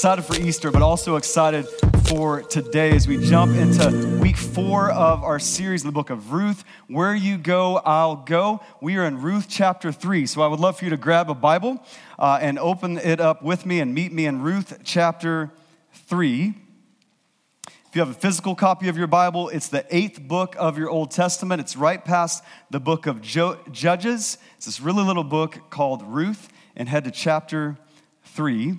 excited for Easter, but also excited for today as we jump into week four of our series in the book of Ruth. Where you go, I'll go. We are in Ruth chapter three. So I would love for you to grab a Bible uh, and open it up with me and meet me in Ruth chapter three. If you have a physical copy of your Bible, it's the eighth book of your Old Testament. It's right past the book of jo- Judges. It's this really little book called Ruth, and head to chapter 3.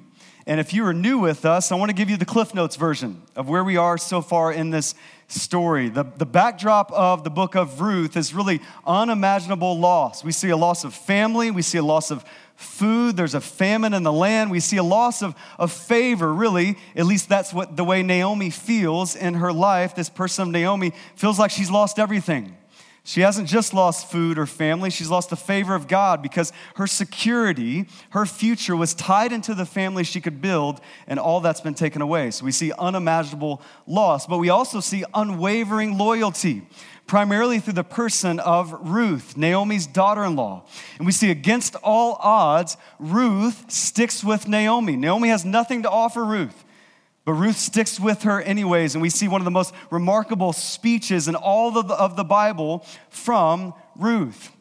And if you are new with us, I want to give you the Cliff Notes version of where we are so far in this story. The, the backdrop of the book of Ruth is really unimaginable loss. We see a loss of family, we see a loss of food, there's a famine in the land. We see a loss of, of favor, really. At least that's what the way Naomi feels in her life. This person Naomi feels like she's lost everything. She hasn't just lost food or family, she's lost the favor of God because her security, her future was tied into the family she could build, and all that's been taken away. So we see unimaginable loss, but we also see unwavering loyalty primarily through the person of Ruth, Naomi's daughter in law. And we see against all odds, Ruth sticks with Naomi. Naomi has nothing to offer Ruth. But Ruth sticks with her anyways, and we see one of the most remarkable speeches in all of the, of the Bible from Ruth.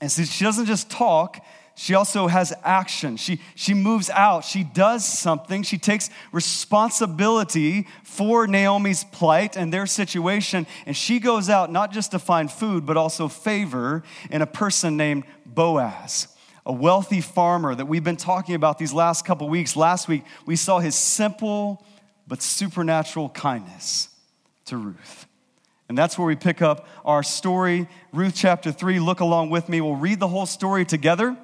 And she doesn't just talk, she also has action. She, she moves out. She does something. She takes responsibility for Naomi's plight and their situation. And she goes out not just to find food, but also favor in a person named Boaz, a wealthy farmer that we've been talking about these last couple weeks. Last week, we saw his simple but supernatural kindness to Ruth. And that's where we pick up our story. Ruth chapter 3. Look along with me. We'll read the whole story together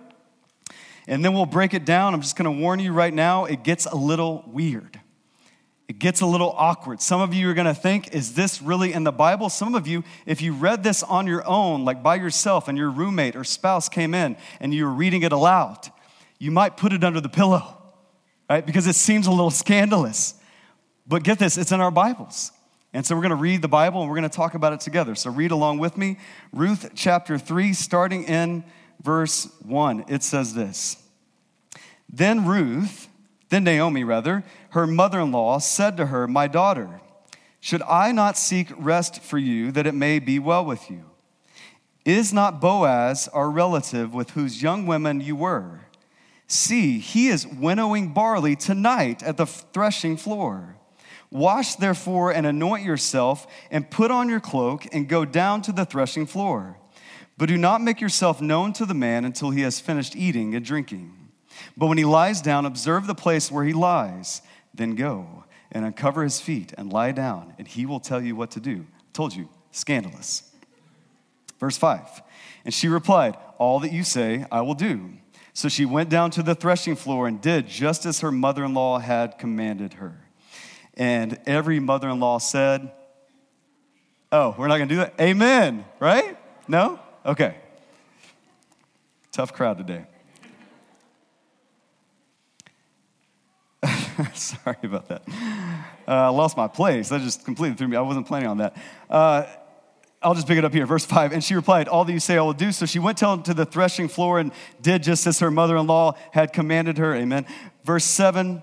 and then we'll break it down. I'm just going to warn you right now, it gets a little weird. It gets a little awkward. Some of you are going to think, is this really in the Bible? Some of you, if you read this on your own, like by yourself, and your roommate or spouse came in and you were reading it aloud, you might put it under the pillow, right? Because it seems a little scandalous. But get this, it's in our Bibles. And so we're going to read the Bible and we're going to talk about it together. So read along with me. Ruth chapter 3, starting in verse 1, it says this Then Ruth, then Naomi rather, her mother in law, said to her, My daughter, should I not seek rest for you that it may be well with you? Is not Boaz our relative with whose young women you were? See, he is winnowing barley tonight at the threshing floor. Wash therefore and anoint yourself, and put on your cloak, and go down to the threshing floor. But do not make yourself known to the man until he has finished eating and drinking. But when he lies down, observe the place where he lies. Then go and uncover his feet and lie down, and he will tell you what to do. I told you, scandalous. Verse 5 And she replied, All that you say, I will do. So she went down to the threshing floor and did just as her mother in law had commanded her. And every mother in law said, Oh, we're not gonna do that? Amen, right? No? Okay. Tough crowd today. Sorry about that. Uh, I lost my place. That just completely threw me. I wasn't planning on that. Uh, I'll just pick it up here. Verse 5. And she replied, All that you say I will do. So she went to the threshing floor and did just as her mother in law had commanded her. Amen. Verse 7.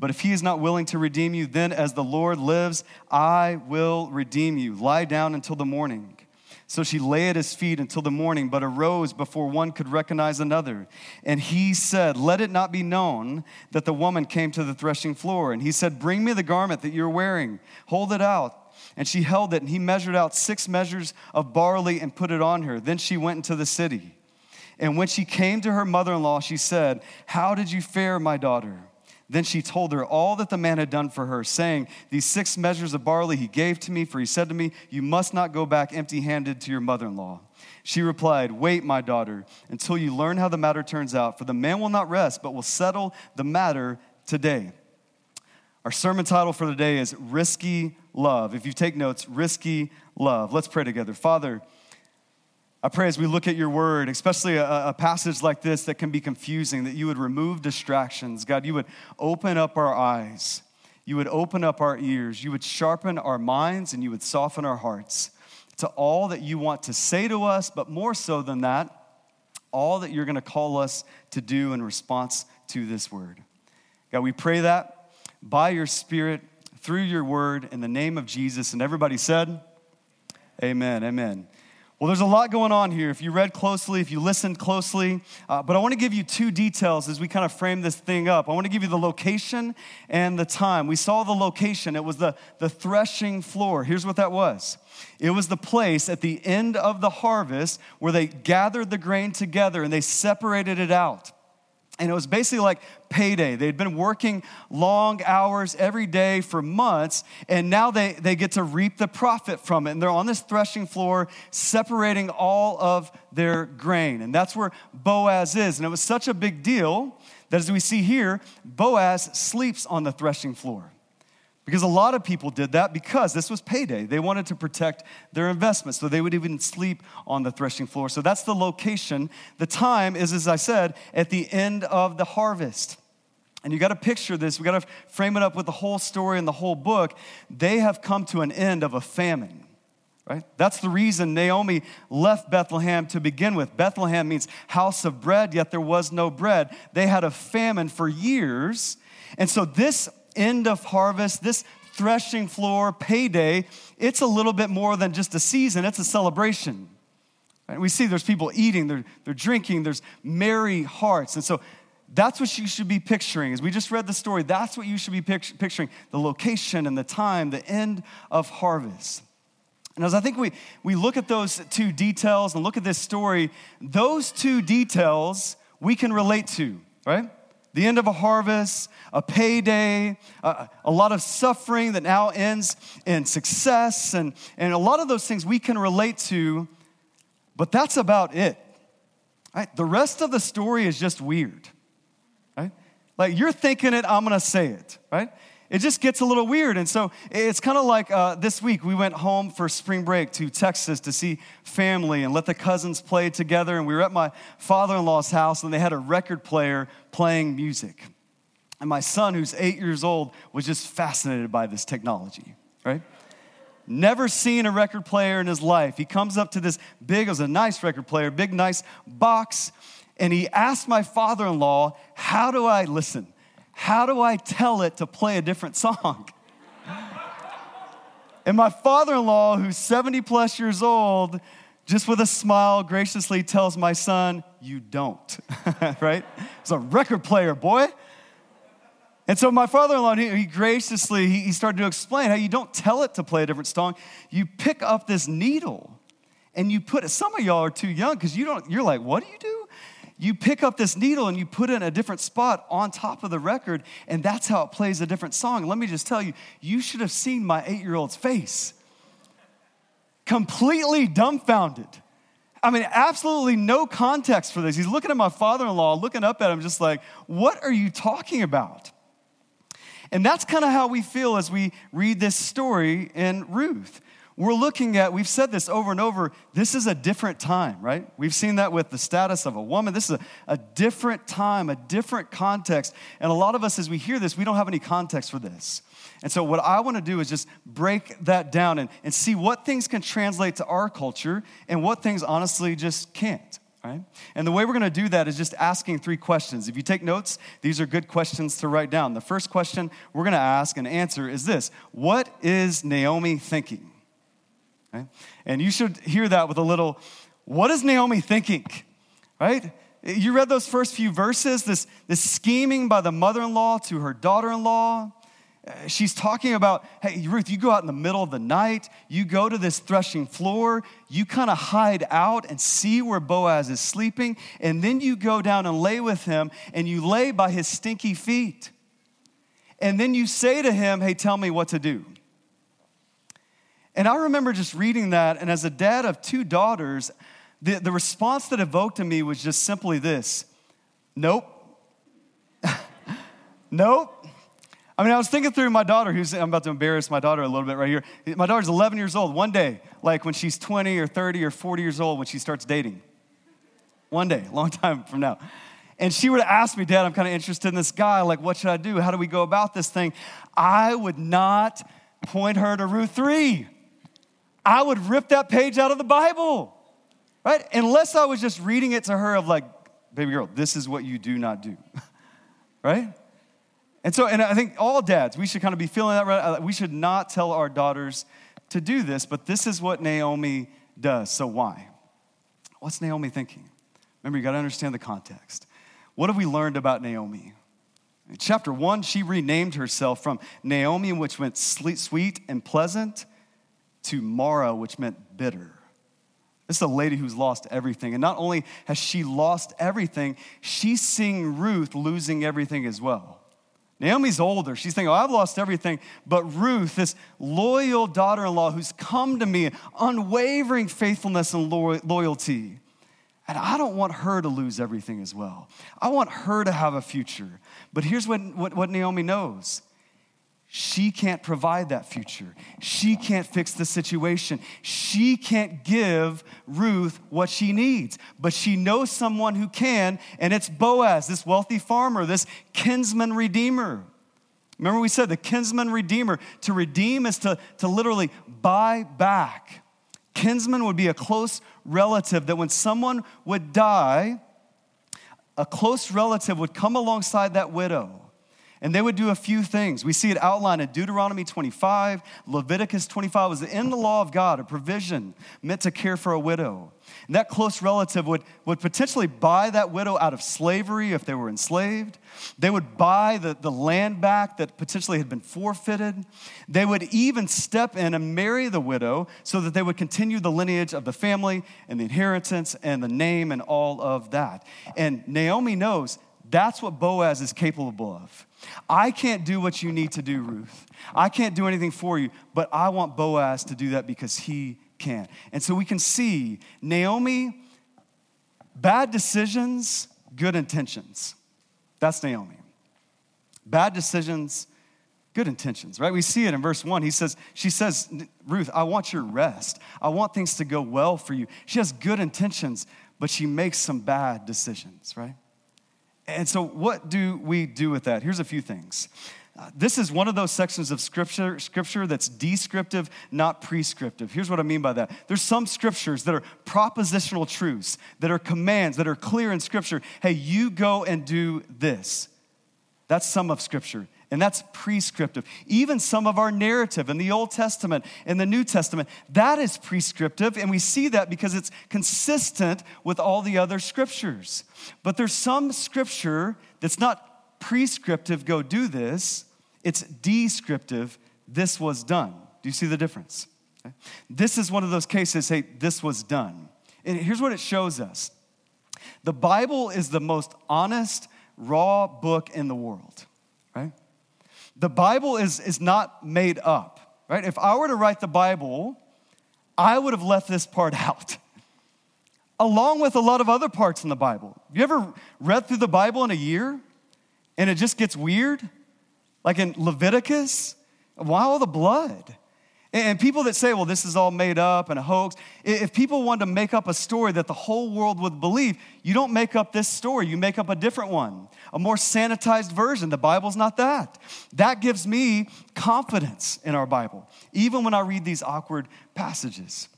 But if he is not willing to redeem you, then as the Lord lives, I will redeem you. Lie down until the morning. So she lay at his feet until the morning, but arose before one could recognize another. And he said, Let it not be known that the woman came to the threshing floor. And he said, Bring me the garment that you're wearing, hold it out. And she held it, and he measured out six measures of barley and put it on her. Then she went into the city. And when she came to her mother in law, she said, How did you fare, my daughter? Then she told her all that the man had done for her, saying, These six measures of barley he gave to me, for he said to me, You must not go back empty handed to your mother in law. She replied, Wait, my daughter, until you learn how the matter turns out, for the man will not rest, but will settle the matter today. Our sermon title for the day is Risky Love. If you take notes, Risky Love. Let's pray together. Father, I pray as we look at your word, especially a, a, passage like this that can be confusing, that you would remove distractions. God, you would open up our eyes, you would open up our ears, you would sharpen our minds, and you would soften our hearts to all that you want to say to us, but more so than that, all that you're going to call us to do in response to this word. God, we pray that by your Spirit, through your word, in the name of Jesus. And everybody said, Amen, amen. Well, there's a lot going on here. If you read closely, if you listened closely, uh, but I want to give you two details as we kind of frame this thing up. I want to give you the location and the time. We saw the location, it was the, the threshing floor. Here's what that was it was the place at the end of the harvest where they gathered the grain together and they separated it out. And it was basically like payday. They'd been working long hours every day for months, and now they, they get to reap the profit from it. And they're on this threshing floor separating all of their grain. And that's where Boaz is. And it was such a big deal that as we see here, Boaz sleeps on the threshing floor. Because a lot of people did that because this was payday. They wanted to protect their investments, so they would even sleep on the threshing floor. So that's the location. The time is, as I said, at the end of the harvest. And you got to picture this, we got to frame it up with the whole story and the whole book. They have come to an end of a famine. Right? That's the reason Naomi left Bethlehem to begin with. Bethlehem means house of bread, yet there was no bread. They had a famine for years. And so this end of harvest, this threshing floor payday, it's a little bit more than just a season, it's a celebration. And we see there's people eating, they're, they're drinking, there's merry hearts. And so that's what you should be picturing. As we just read the story, that's what you should be picturing the location and the time, the end of harvest. And as I think we, we look at those two details and look at this story, those two details we can relate to, right? The end of a harvest, a payday, a, a, lot of suffering that now ends in success, and, and a lot of those things we can relate to, but that's about it. Right? The rest of the story is just weird. Right? Like you're thinking it, I'm gonna say it, right? It just gets a little weird. And so it's kind of like uh, this week we went home for spring break to Texas to see family and let the cousins play together. And we were at my father in law's house and they had a record player playing music. And my son, who's eight years old, was just fascinated by this technology, right? Never seen a record player in his life. He comes up to this big, it was a nice record player, big, nice box, and he asked my father in law, How do I listen? How do I tell it to play a different song? and my father in law, who's 70 plus years old, just with a smile graciously tells my son, You don't, right? He's a record player, boy. And so my father-in-law, he, he graciously, he, he started to explain how you don't tell it to play a different song. You pick up this needle and you put it, some of y'all are too young because you don't, you're like, what do you do? You pick up this needle and you put it in a different spot on top of the record, and that's how it plays a different song. Let me just tell you, you should have seen my eight year old's face. Completely dumbfounded. I mean, absolutely no context for this. He's looking at my father in law, looking up at him, just like, what are you talking about? And that's kind of how we feel as we read this story in Ruth we're looking at, we've said this over and over, this is a different time, right? We've seen that with the status of a woman. This is a, a different time, a different context. And a lot of us, as we hear this, we don't have any context for this. And so, what I want to do is just break that down and, and see what things can translate to our culture and what things honestly just can't. Right? And the way we're going to do that is just asking three questions. If you take notes, these are good questions to write down. The first question we're going to ask and answer is this What is Naomi thinking? Right? And you should hear that with a little, what is Naomi thinking? Right? You read those first few verses, this, this scheming by the mother in law to her daughter in law. Uh, she's talking about, hey, Ruth, you go out in the middle of the night, you go to this threshing floor, you kind of hide out and see where Boaz is sleeping, and then you go down and lay with him, and you lay by his stinky feet. And then you say to him, hey, tell me what to do. And I remember just reading that, and as a dad of two daughters, the, the response that evoked in me was just simply this nope. nope. I mean, I was thinking through my daughter, who's, I'm about to embarrass my daughter a little bit right here. My daughter's 11 years old. One day, like when she's 20 or 30 or 40 years old, when she starts dating. One day, a long time from now. And she would ask me, Dad, I'm kind of interested in this guy. Like, what should I do? How do we go about this thing? I would not point her to Ruth 3. I would rip that page out of the Bible, right? Unless I was just reading it to her of like, baby girl, this is what you do not do, right? And so, and I think all dads, we should kind of be feeling that right. Uh, we should not tell our daughters to do this, but this is what Naomi does. So, why? What's Naomi thinking? Remember, you got to understand the context. What have we learned about Naomi? In chapter one, she renamed herself from Naomi, which meant sweet and pleasant, to Mara, which meant bitter. This is a lady who's lost everything. And not only has she lost everything, she's seeing Ruth losing everything as well. Naomi's older. She's thinking, oh, I've lost everything. But Ruth, this loyal daughter in law who's come to me, unwavering faithfulness and loyalty. And I don't want her to lose everything as well. I want her to have a future. But here's what, what, what Naomi knows she can't provide that future. She can't fix the situation. She can't give Ruth what she needs. But she knows someone who can, and it's Boaz, this wealthy farmer, this kinsman redeemer. Remember, we said the kinsman redeemer. To redeem is to, to literally buy back. Kinsman would be a close relative that when someone would die, a close relative would come alongside that widow and they would do a few things. We see it outlined in Deuteronomy 25, Leviticus 25 was in the law of God, a provision meant to care for a widow. And that close relative would, would potentially buy that widow out of slavery if they were enslaved. They would buy the, the land back that potentially had been forfeited. They would even step in and marry the widow so that they would continue the lineage of the family and the inheritance and the name and all of that. And Naomi knows that's what Boaz is capable of. I can't do what you need to do, Ruth. I can't do anything for you, but I want Boaz to do that because he can. And so we can see Naomi, bad decisions, good intentions. That's Naomi. Bad decisions, good intentions, right? We see it in verse one. He says, she says, Ruth, I want your rest. I want things to go well for you. She has good intentions, but she makes some bad decisions, right? And so, what do we do with that? Here's a few things. Uh, this is one of those sections of scripture, scripture that's descriptive, not prescriptive. Here's what I mean by that. There's some scriptures that are propositional truths, that are commands, that are clear in scripture. Hey, you go and do this. That's some of scripture and that's prescriptive. Even some of our narrative in the Old Testament and the New Testament, that is prescriptive, and we see that because it's consistent with all the other scriptures. But there's some scripture that's not prescriptive, go do this, it's descriptive, this was done. Do you see the difference? Okay. This is one of those cases, hey, this was done. And here's what it shows us the Bible is the most honest, raw book in the world, right? The Bible is, is not made up, right? If I were to write the Bible, I would have left this part out, along with a lot of other parts in the Bible. You ever read through the Bible in a year and it just gets weird? Like in Leviticus, why all the blood? And people that say, well, this is all made up and a hoax, if people want to make up a story that the whole world would believe, you don't make up this story, you make up a different one, a more sanitized version. The Bible's not that. That gives me confidence in our Bible, even when I read these awkward passages.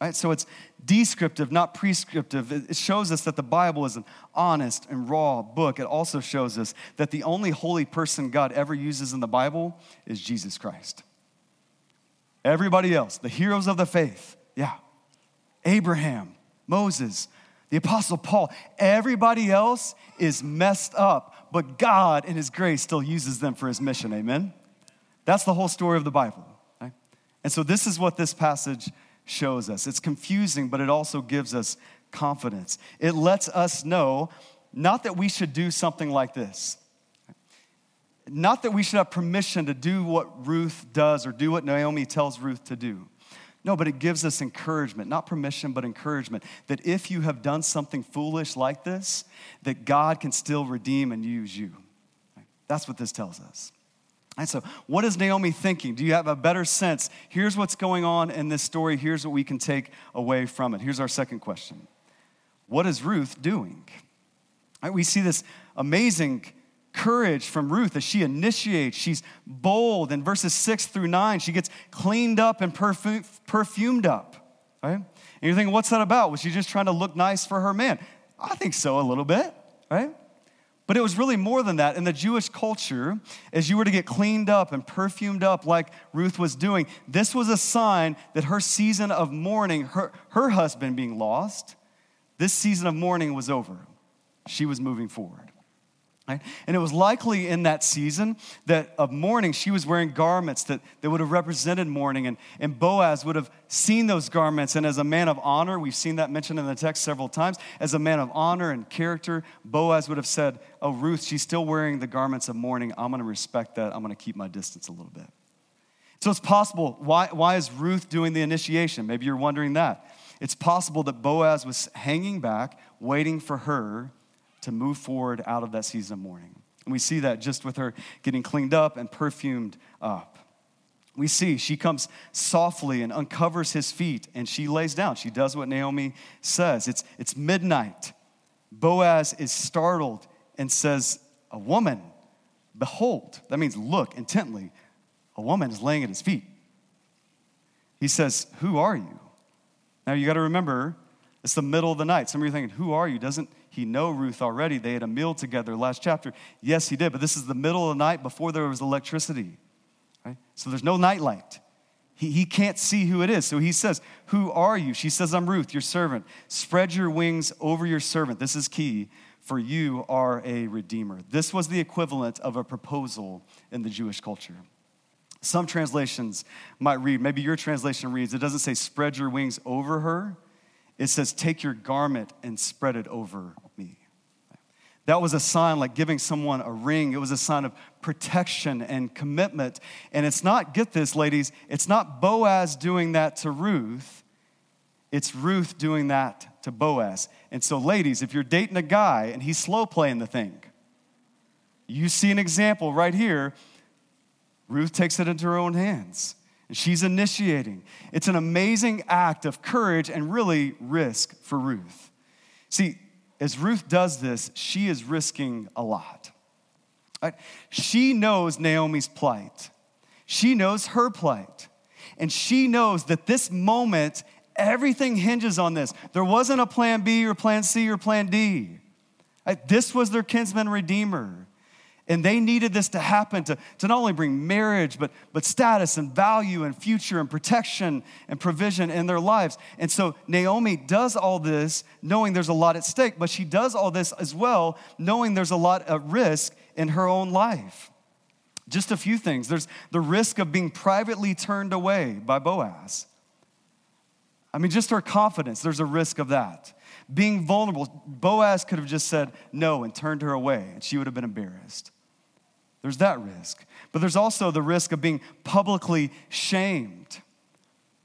Right? So it's descriptive, not prescriptive. It shows us that the Bible is an honest and raw book. It also shows us that the only holy person God ever uses in the Bible is Jesus Christ. Everybody else, the heroes of the faith, yeah. Abraham, Moses, the Apostle Paul, everybody else is messed up, but God in His grace still uses them for His mission. Amen? That's the whole story of the Bible. And so this is what this passage shows us. It's confusing, but it also gives us confidence. It lets us know not that we should do something like this, not that we should have permission to do what Ruth does or do what Naomi tells Ruth to do. No, but it gives us encouragement, not permission, but encouragement that if you have done something foolish like this, that God can still redeem and use you. That's what this tells us. And so, what is Naomi thinking? Do you have a better sense? Here's what's going on in this story. Here's what we can take away from it. Here's our second question What is Ruth doing? Right, we see this amazing courage from Ruth as she initiates. She's bold. In verses six through nine, she gets cleaned up and perfu- perfumed up. Right? And you're thinking, what's that about? Was she just trying to look nice for her man? I think so, a little bit, right? But it was really more than that. In the Jewish culture, as you were to get cleaned up and perfumed up like Ruth was doing, this was a sign that her season of mourning, her, her husband being lost, this season of mourning was over. She was moving forward. Right? And it was likely in that season that of mourning, she was wearing garments that, that would have represented mourning. And, and Boaz would have seen those garments. And as a man of honor, we've seen that mentioned in the text several times, as a man of honor and character, Boaz would have said, Oh, Ruth, she's still wearing the garments of mourning. I'm going to respect that. I'm going to keep my distance a little bit. So it's possible. Why, why is Ruth doing the initiation? Maybe you're wondering that. It's possible that Boaz was hanging back, waiting for her to move forward out of that season of mourning. And we see that just with her getting cleaned up and perfumed up. We see she comes softly and uncovers his feet and she lays down. She does what Naomi says. It's, it's midnight. Boaz is startled and says, A woman, behold. That means look intently. A woman is laying at his feet. He says, Who are you? Now you got to remember, it's the middle of the night. Some of you are thinking, Who are you? Doesn't he know Ruth already? They had a meal together last chapter. Yes, he did, but this is the middle of the night before there was electricity. Right? So there's no nightlight. He, he can't see who it is. So he says, Who are you? She says, I'm Ruth, your servant. Spread your wings over your servant. This is key, for you are a redeemer. This was the equivalent of a proposal in the Jewish culture. Some translations might read, maybe your translation reads, it doesn't say spread your wings over her, it says, Take your garment and spread it over me. That was a sign like giving someone a ring. It was a sign of protection and commitment. And it's not, get this, ladies, it's not Boaz doing that to Ruth, it's Ruth doing that to Boaz. And so, ladies, if you're dating a guy and he's slow playing the thing, you see an example right here. Ruth takes it into her own hands and she's initiating. It's an amazing act of courage and really risk for Ruth. See, as Ruth does this, she is risking a lot. Right? She knows Naomi's plight, she knows her plight, and she knows that this moment, everything hinges on this. There wasn't a plan B or plan C or plan D. Right? This was their kinsman redeemer. And they needed this to happen to, to not only bring marriage, but, but status and value and future and protection and provision in their lives. And so Naomi does all this knowing there's a lot at stake, but she does all this as well knowing there's a lot at risk in her own life. Just a few things. There's the risk of being privately turned away by Boaz. I mean, just her confidence, there's a risk of that. Being vulnerable, Boaz could have just said no and turned her away, and she would have been embarrassed. There's that risk. But there's also the risk of being publicly shamed.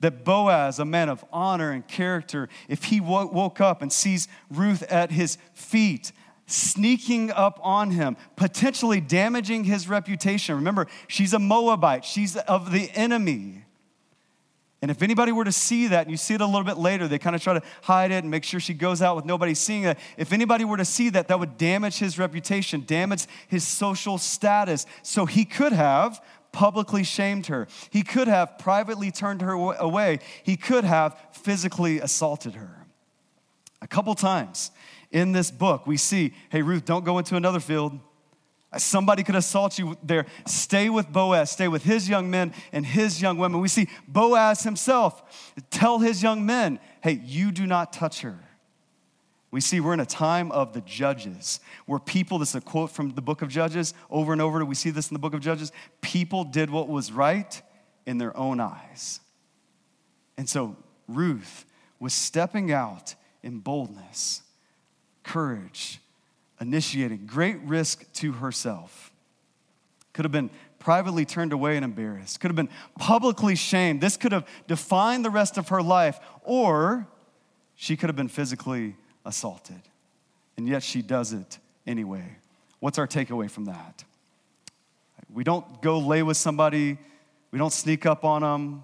That Boaz, a man of honor and character, if he woke up and sees Ruth at his feet, sneaking up on him, potentially damaging his reputation. Remember, she's a Moabite, she's of the enemy. And if anybody were to see that, and you see it a little bit later, they kind of try to hide it and make sure she goes out with nobody seeing it. If anybody were to see that, that would damage his reputation, damage his social status. So he could have publicly shamed her, he could have privately turned her away, he could have physically assaulted her. A couple times in this book, we see hey, Ruth, don't go into another field. Somebody could assault you there. Stay with Boaz, stay with his young men and his young women. We see Boaz himself tell his young men, hey, you do not touch her. We see we're in a time of the judges where people, this is a quote from the book of Judges, over and over, we see this in the book of Judges. People did what was right in their own eyes. And so Ruth was stepping out in boldness, courage, initiating great risk to herself. Could have been privately turned away and embarrassed, could have been publicly shamed. This could have defined the rest of her life, or she could have been physically assaulted. And yet she does it anyway. What's our takeaway from that? We don't go lay with somebody, we don't sneak up on them,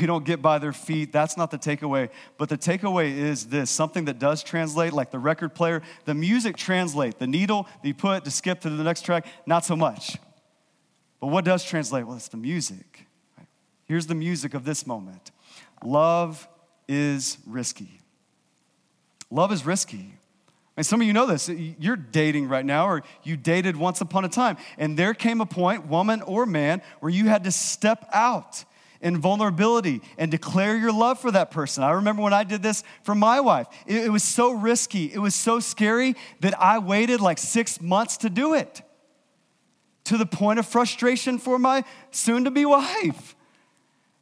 we don't get by their feet. That's not the takeaway. But the takeaway is this something that does translate, like the record player, the music translate. The needle that you put to skip to the next track, not so much. But what does translate? Well, it's the music. Here's the music of this moment love is risky. Love is risky. And some of you know this. You're dating right now, or you dated once upon a time. And there came a point, woman or man, where you had to step out in vulnerability and declare your love for that person. I remember when I did this for my wife. It, it was so risky, it was so scary that I waited like six months to do it to the point of frustration for my soon to be wife.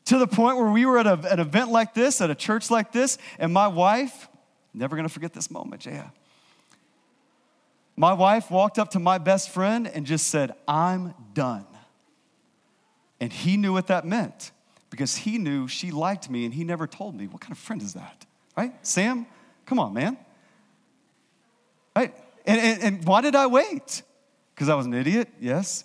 To the point where we were at a, an event like this, at a church like this, and my wife, never gonna forget this moment, yeah. My wife walked up to my best friend and just said, I'm done. And he knew what that meant because he knew she liked me and he never told me. What kind of friend is that? Right? Sam, come on, man. Right? And, and, and why did I wait? Because I was an idiot, yes.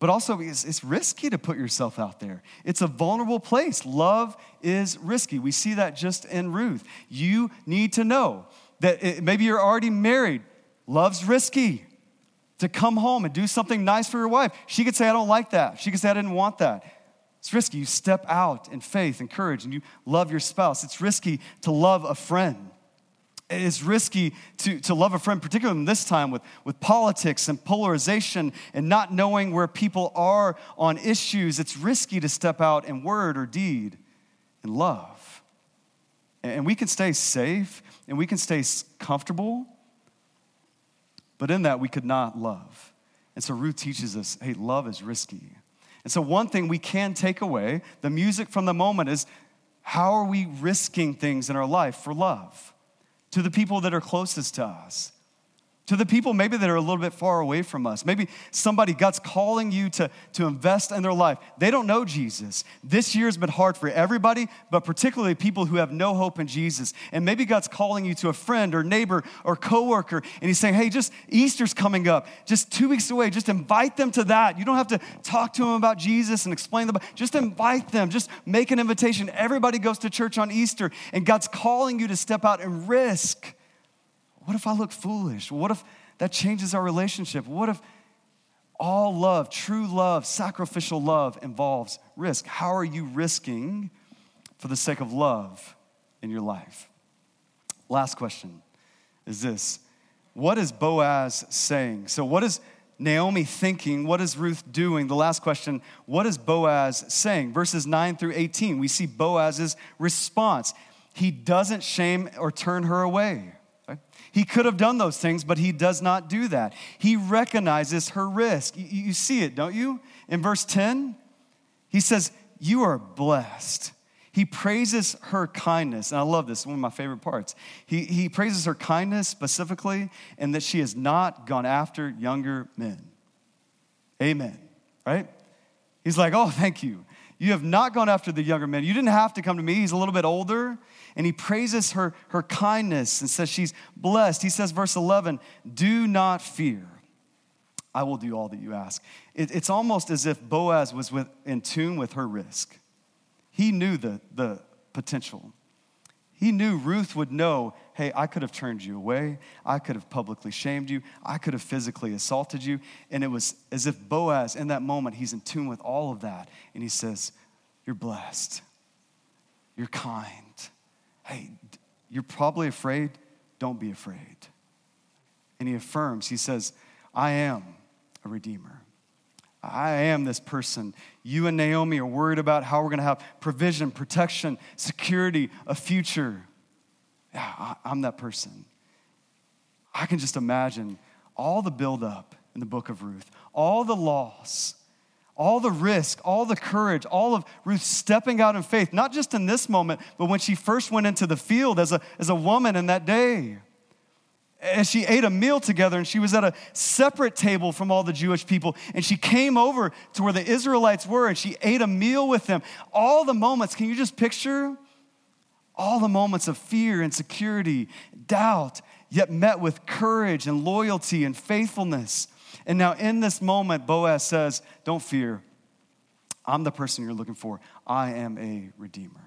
But also, it's, it's risky to put yourself out there. It's a vulnerable place. Love is risky. We see that just in Ruth. You need to know that it, maybe you're already married. Love's risky. To come home and do something nice for your wife. She could say, I don't like that. She could say, I didn't want that. It's risky. You step out in faith and courage and you love your spouse. It's risky to love a friend it's risky to, to love a friend, particularly in this time with, with politics and polarization and not knowing where people are on issues. It's risky to step out in word or deed in love. And we can stay safe and we can stay comfortable, but in that we could not love. And so Ruth teaches us hey, love is risky. And so, one thing we can take away, the music from the moment, is how are we risking things in our life for love? to the people that are closest to us to the people maybe that are a little bit far away from us. Maybe somebody, God's calling you to, to invest in their life. They don't know Jesus. This year's been hard for everybody, but particularly people who have no hope in Jesus. And maybe God's calling you to a friend or neighbor or coworker, and He's saying, hey, just Easter's coming up, just two weeks away. Just invite them to that. You don't have to talk to them about Jesus and explain them. Just invite them. Just make an invitation. Everybody goes to church on Easter, and God's calling you to step out and risk what if I look foolish? What if that changes our relationship? What if all love, true love, sacrificial love involves risk? How are you risking for the sake of love in your life? Last question is this What is Boaz saying? So, what is Naomi thinking? What is Ruth doing? The last question, what is Boaz saying? Verses 9 through 18, we see Boaz's response. He doesn't shame or turn her away. He could have done those things, but he does not do that. He recognizes her risk. You, see it, don't you? In verse 10, he says, You are blessed. He praises her kindness. And I love this, one of my favorite parts. He, he praises her kindness specifically and that she has not gone after younger men. Amen. Right? He's like, Oh, thank you. You have not gone after the younger men. You didn't have to come to me. He's a little bit older and he praises her, her kindness and says she's blessed. He says, verse 11, do not fear. I will do all that you ask. It, it's almost as if Boaz was with, in tune with her risk. He knew the, the potential. He knew Ruth would know hey, I could have turned you away. I could have publicly shamed you. I could have physically assaulted you. And it was as if Boaz, in that moment, he's in tune with all of that. And he says, You're blessed. You're kind hey, you're probably afraid. Don't be afraid. And he affirms, he says, I am a redeemer. I am this person. You and Naomi are worried about how we're going to have provision, protection, security, a future. Yeah, I'm that person. I can just imagine all the buildup in the book of Ruth, all the loss, all the risk, all the courage, all of Ruth stepping out in faith, not just in this moment, but when she first went into the field as a, as a woman in that day. And she ate a meal together, and she was at a separate table from all the Jewish people. And she came over to where the Israelites were, and she ate a meal with them. All the moments, can you just picture? All the moments of fear, and insecurity, doubt, yet met with courage and loyalty and faithfulness. And now, in this moment, Boaz says, Don't fear. I'm the person you're looking for. I am a redeemer.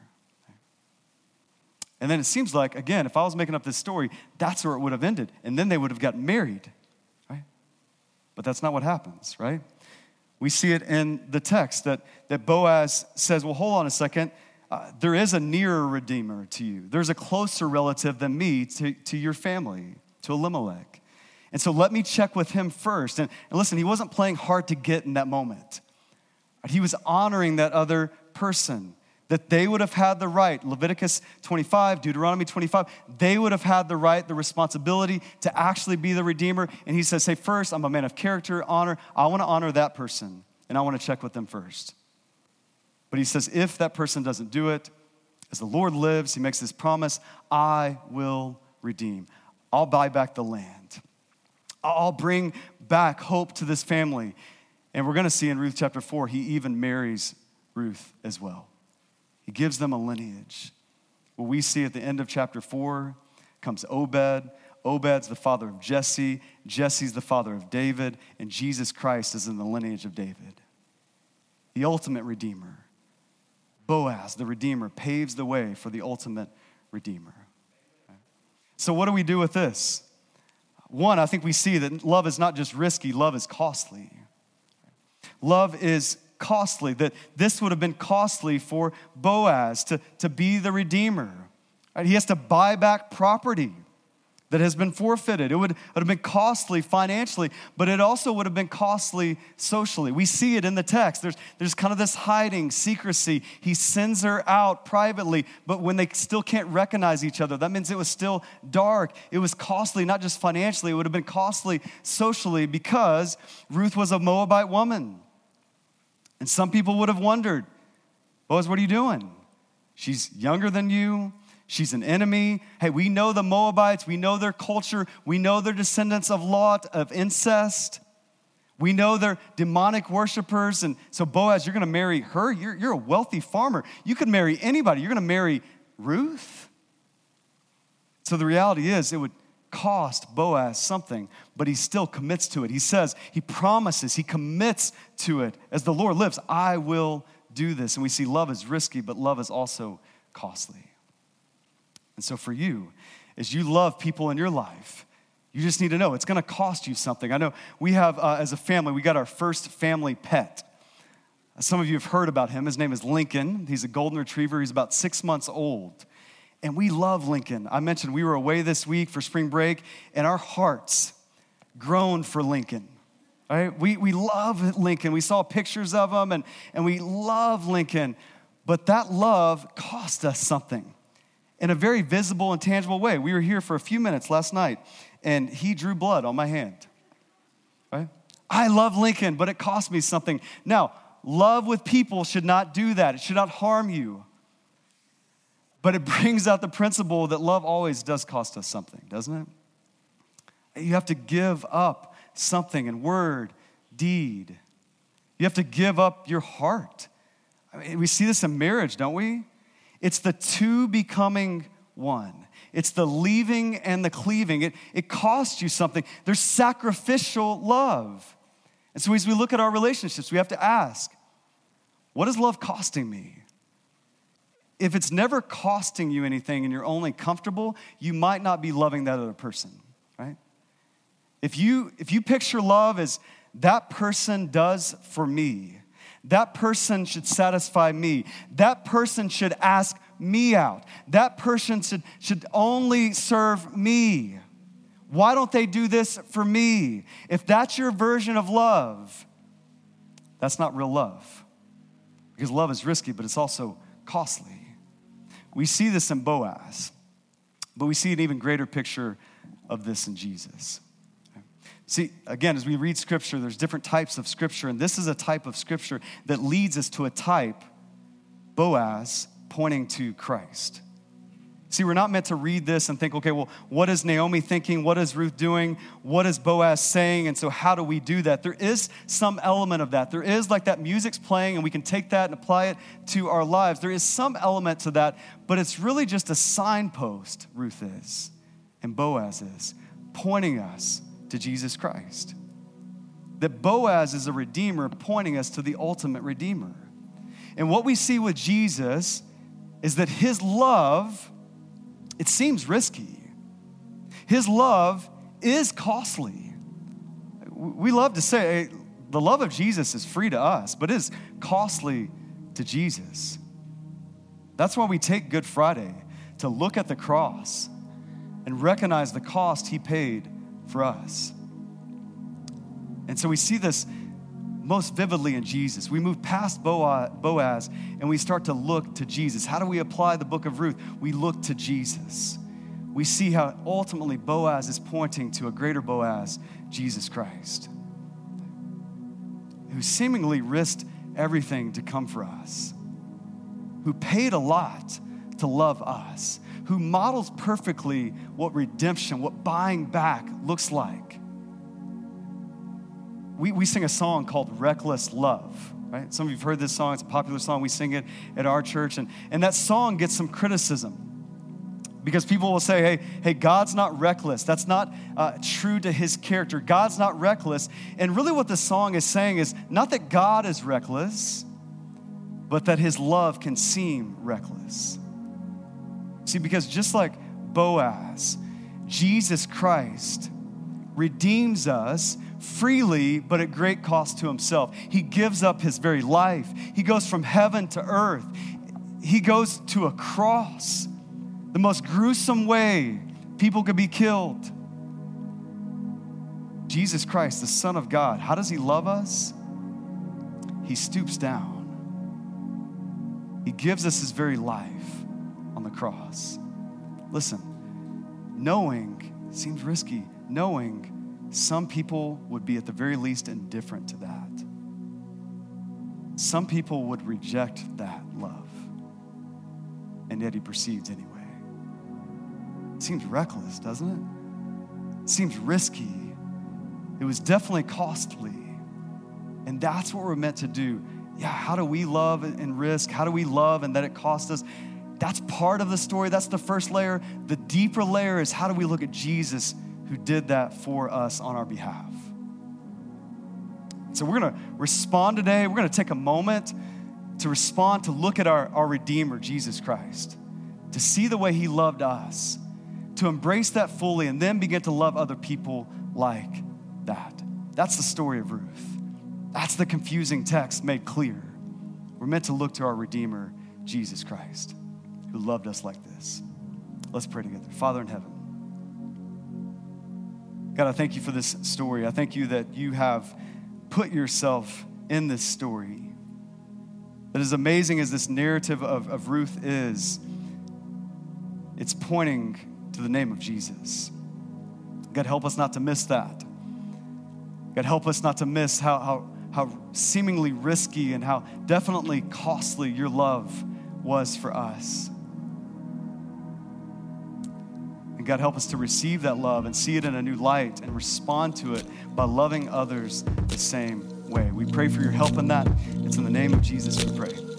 And then it seems like, again, if I was making up this story, that's where it would have ended. And then they would have gotten married, right? But that's not what happens, right? We see it in the text that, that Boaz says, Well, hold on a second. Uh, there is a nearer redeemer to you. There's a closer relative than me to, to your family, to Elimelech. And so let me check with him first. And, and listen, he wasn't playing hard to get in that moment, he was honoring that other person that they would have had the right, Leviticus 25, Deuteronomy 25, they would have had the right, the responsibility to actually be the Redeemer. And he says, Hey, first, I'm a man of character, honor. I want to honor that person, and I want to check with them first. But he says, If that person doesn't do it, as the Lord lives, he makes this promise I will redeem. I'll buy back the land. I'll bring back hope to this family. And we're going to see in Ruth chapter 4, he even marries Ruth as well. He gives them a lineage. What we see at the end of chapter 4 comes Obed. Obed's the father of Jesse. Jesse's the father of David. And Jesus Christ is in the lineage of David. The ultimate redeemer. Boaz, the redeemer, paves the way for the ultimate redeemer. So, what do we do with this? One, I think we see that love is not just risky, love is costly. Love is costly, that this would have been costly for Boaz to, to be the redeemer. He has to buy back property that has been forfeited. It would, it would have been costly financially, but it also would have been costly socially. We see it in the text. There's, there's kind of this hiding, secrecy. He sends her out privately, but when they still can't recognize each other, that means it was still dark. It was costly, not just financially, it would have been costly socially because Ruth was a Moabite woman. And some people would have wondered, Boaz, what are you doing? She's younger than you. She's an enemy. Hey, we know the Moabites. We know their culture. We know they're descendants of Lot, of incest. We know they're demonic worshipers. And so, Boaz, you're going to marry her. You're, you're a wealthy farmer. You could marry anybody. You're going to marry Ruth. So, the reality is, it would cost Boaz something, but he still commits to it. He says, he promises, he commits to it. As the Lord lives, I will do this. And we see love is risky, but love is also costly. And so for you, as you love people in your life, you just need to know it's going to cost you something. I know we have, uh, as a family, we got our first family pet. Some of you have heard about him. His name is Lincoln. He's a golden retriever. He's about six months old. And we love Lincoln. I mentioned we were away this week for spring break, and our hearts groaned for Lincoln. Right? We, we love Lincoln. We saw pictures of him, and, and we love Lincoln. But that love cost us something in a very visible and tangible way. We were here for a few minutes last night, and he drew blood on my hand. Right? I love Lincoln, but it cost me something. Now, love with people should not do that, it should not harm you. But it brings out the principle that love always does cost us something, doesn't it? You have to give up something in word, deed. You have to give up your heart. I mean, we see this in marriage, don't we? It's the two becoming one. It's the leaving and the cleaving. It, it costs you something. There's sacrificial love. And so as we look at our relationships, we have to ask what is love costing me? if it's never costing you anything and you're only comfortable, you might not be loving that other person, right? If you if you picture love as that person does for me, that person should satisfy me. That person should ask me out. That person should, should only serve me. Why don't they do this for me? If that's your version of love, that's not real love. Because love is risky, but it's also costly. We see this in Boaz. But we see an even greater picture of this in Jesus. See, again, as we read scripture, there's different types of scripture, and this is a type of scripture that leads us to a type, Boaz, pointing to Christ. See, we're not meant to read this and think, okay, well, what is Naomi thinking? What is Ruth doing? What is Boaz saying? And so, how do we do that? There is some element of that. There is like that music's playing, and we can take that and apply it to our lives. There is some element to that, but it's really just a signpost, Ruth is, and Boaz is, pointing us to Jesus Christ. That Boaz is a redeemer, pointing us to the ultimate redeemer. And what we see with Jesus is that his love it seems risky. His love is costly. We love to say the love of Jesus is free to us, but it is costly to Jesus. That's why we take Good Friday to look at the cross and recognize the cost he paid for us. And so we see this most vividly in Jesus. We move past Boaz and we start to look to Jesus. How do we apply the book of Ruth? We look to Jesus. We see how ultimately Boaz is pointing to a greater Boaz, Jesus Christ, who seemingly risked everything to come for us, who paid a lot to love us, who models perfectly what redemption, what buying back looks like we, we sing a song called Reckless Love, right? Some of you have heard this song. It's a popular song. We sing it at our church. And, and that song gets some criticism because people will say, hey, hey, God's not reckless. That's not uh, true to his character. God's not reckless. And really, what the song is saying is not that God is reckless, but that his love can seem reckless. See, because just like Boaz, Jesus Christ redeems us freely, but at great cost to himself. He gives up his very life. He goes from heaven to earth. He goes to a cross, the most gruesome way people could be killed. Jesus Christ, the Son of God, how does he love us? He stoops down. He gives us his very life cross. Listen, knowing seems risky, knowing some people would be at the very least indifferent to that. Some people would reject that love. And yet he proceeds anyway. Seems reckless, doesn't it? Seems risky. It was definitely costly. And that's what we're meant to do. Yeah, how do we love and risk? How do we love and that it costs us? That's part of the story. That's the first layer. The deeper layer is how do we look at Jesus who did that for us on our behalf. So we're going to respond today. We're going to take a moment to respond, to look at our, our Redeemer, Jesus Christ, to see the way he loved us, to embrace that fully, and then begin to love other people like that. That's the story of Ruth. That's the confusing text made clear. We're meant to look to our Redeemer, Jesus Christ, who loved us like this. Let's pray together. Father in heaven, God, I thank you for this story. I thank you that you have put yourself in this story. That as amazing as this narrative of, of Ruth is, it's pointing to the name of Jesus. God, help us not to miss that. God, help us not to miss how, how, how seemingly risky and how definitely costly your love was for us. And God, help us to receive that love and see it in a new light and respond to it by loving others the same way. We pray for your help in that. It's in the name of Jesus we pray.